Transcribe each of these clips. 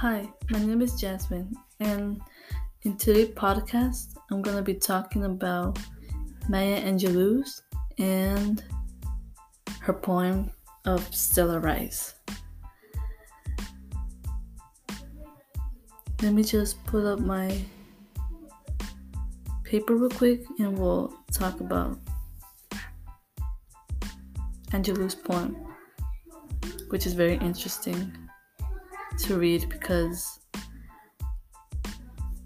Hi, my name is Jasmine, and in today's podcast, I'm gonna be talking about Maya Angelou's and her poem of Still I Rise. Let me just pull up my paper real quick and we'll talk about Angelou's poem, which is very interesting to read because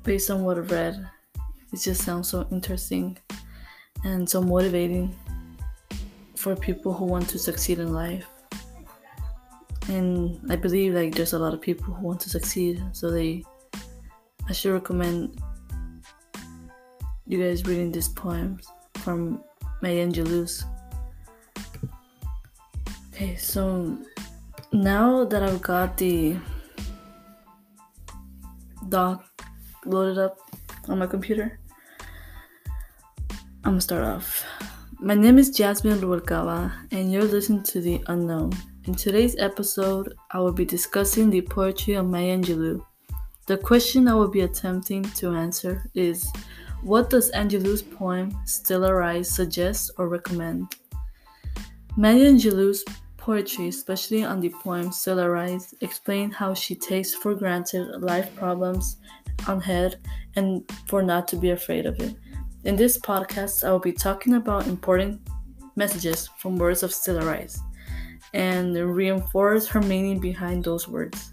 based on what I've read, it just sounds so interesting and so motivating for people who want to succeed in life. And I believe like there's a lot of people who want to succeed, so they I should recommend you guys reading this poem from Maya Angelou's. Okay, so now that I've got the doc loaded up on my computer. I'm gonna start off. My name is Jasmine Rubalcaba, and you're listening to The Unknown. In today's episode, I will be discussing the poetry of Maya Angelou. The question I will be attempting to answer is What does Angelou's poem Still I Rise suggest or recommend? Maya Angelou's poetry, especially on the poem Still I Rise, explain how she takes for granted life problems on head and for not to be afraid of it. In this podcast, I will be talking about important messages from words of Rise and reinforce her meaning behind those words.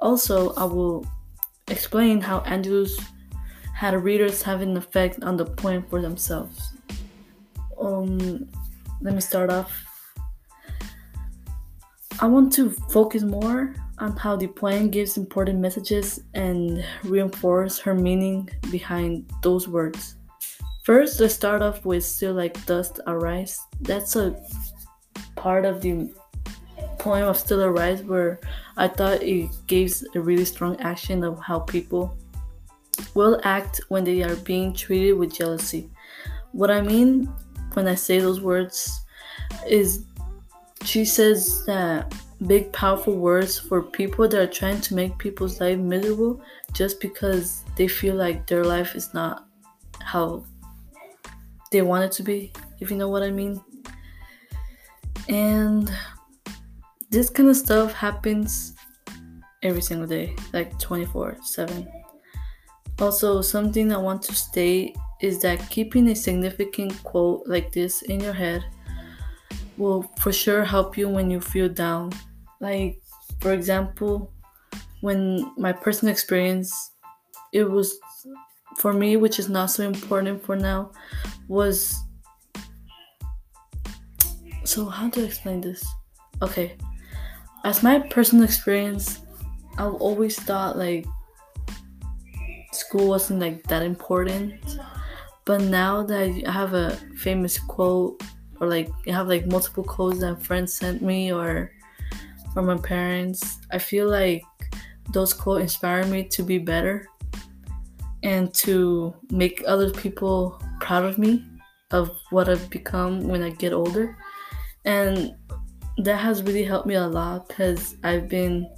Also, I will explain how Andrews had readers have an effect on the poem for themselves. Um, let me start off I want to focus more on how the poem gives important messages and reinforce her meaning behind those words. First, let's start off with Still Like Dust Arise. That's a part of the poem of Still I Rise where I thought it gives a really strong action of how people will act when they are being treated with jealousy. What I mean when I say those words is she says that big, powerful words for people that are trying to make people's life miserable just because they feel like their life is not how they want it to be, if you know what I mean. And this kind of stuff happens every single day, like 24 7. Also, something I want to state is that keeping a significant quote like this in your head will for sure help you when you feel down. Like, for example, when my personal experience, it was for me, which is not so important for now, was. So, how to explain this? Okay, as my personal experience, I've always thought like school wasn't like that important. But now that I have a famous quote or like I have like multiple codes that friends sent me or from my parents. I feel like those quotes inspire me to be better and to make other people proud of me of what I've become when I get older. And that has really helped me a lot because I've been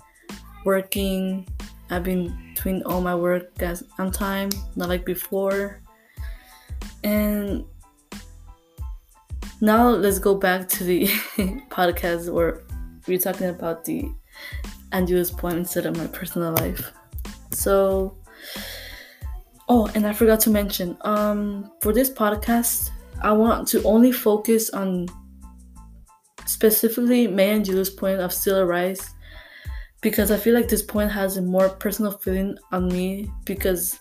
working, I've been doing all my work as on time, not like before. And now let's go back to the podcast where we're talking about the Angelou's poem instead of my personal life. So, oh, and I forgot to mention, um, for this podcast, I want to only focus on specifically Maya Angelou's point of Still I Rise because I feel like this point has a more personal feeling on me because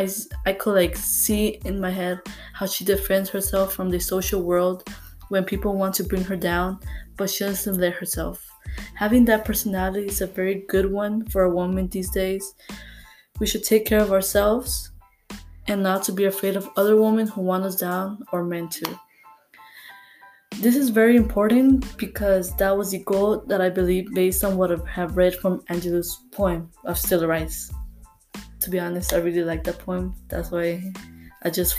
I, I could like see in my head how she defends herself from the social world when people want to bring her down, but she doesn't let herself. Having that personality is a very good one for a woman these days. We should take care of ourselves and not to be afraid of other women who want us down or men too. This is very important because that was the goal that I believe based on what I have read from Angelou's poem of Still Rise to be honest, I really like that poem. That's why I just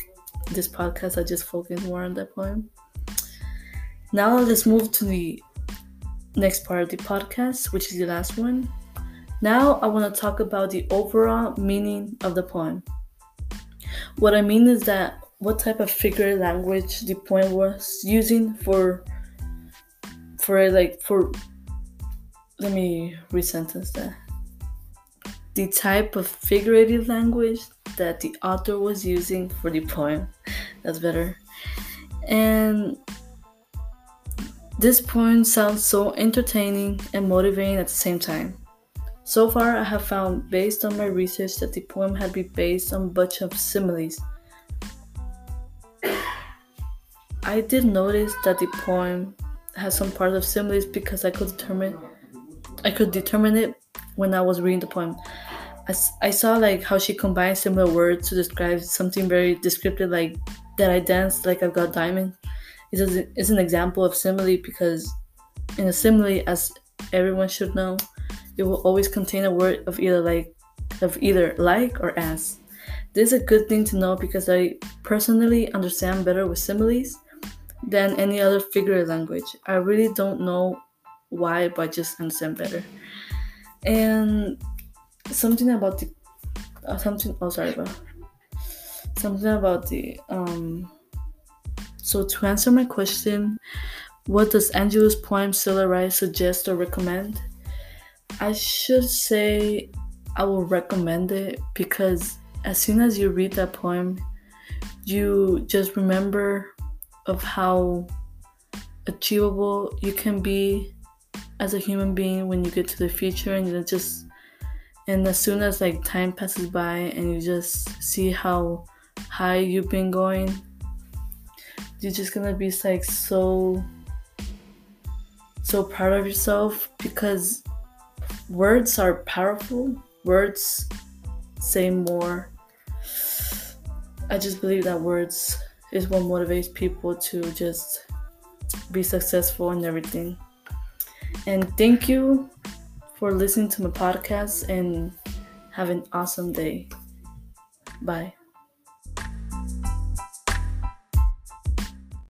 this podcast I just focus more on that poem. Now let's move to the next part of the podcast, which is the last one. Now I want to talk about the overall meaning of the poem. What I mean is that what type of figure language the poem was using for for like for let me resentence that the type of figurative language that the author was using for the poem. That's better. And this poem sounds so entertaining and motivating at the same time. So far, I have found, based on my research, that the poem had been based on a bunch of similes. I did notice that the poem has some parts of similes because I could determine I could determine it when I was reading the poem. I, I saw like how she combined similar words to describe something very descriptive like that I danced like I've got diamond. It's an example of simile because in a simile, as everyone should know, it will always contain a word of either like of either like or as. This is a good thing to know because I personally understand better with similes than any other figurative language. I really don't know why, but I just understand better. And something about the uh, something oh sorry about something about the um so to answer my question what does Angelou's poem Still Rise suggest or recommend? I should say I will recommend it because as soon as you read that poem, you just remember of how achievable you can be as a human being when you get to the future and just and as soon as like time passes by and you just see how high you've been going you're just gonna be like so so proud of yourself because words are powerful. Words say more. I just believe that words is what motivates people to just be successful and everything. And thank you for listening to my podcast and have an awesome day. Bye.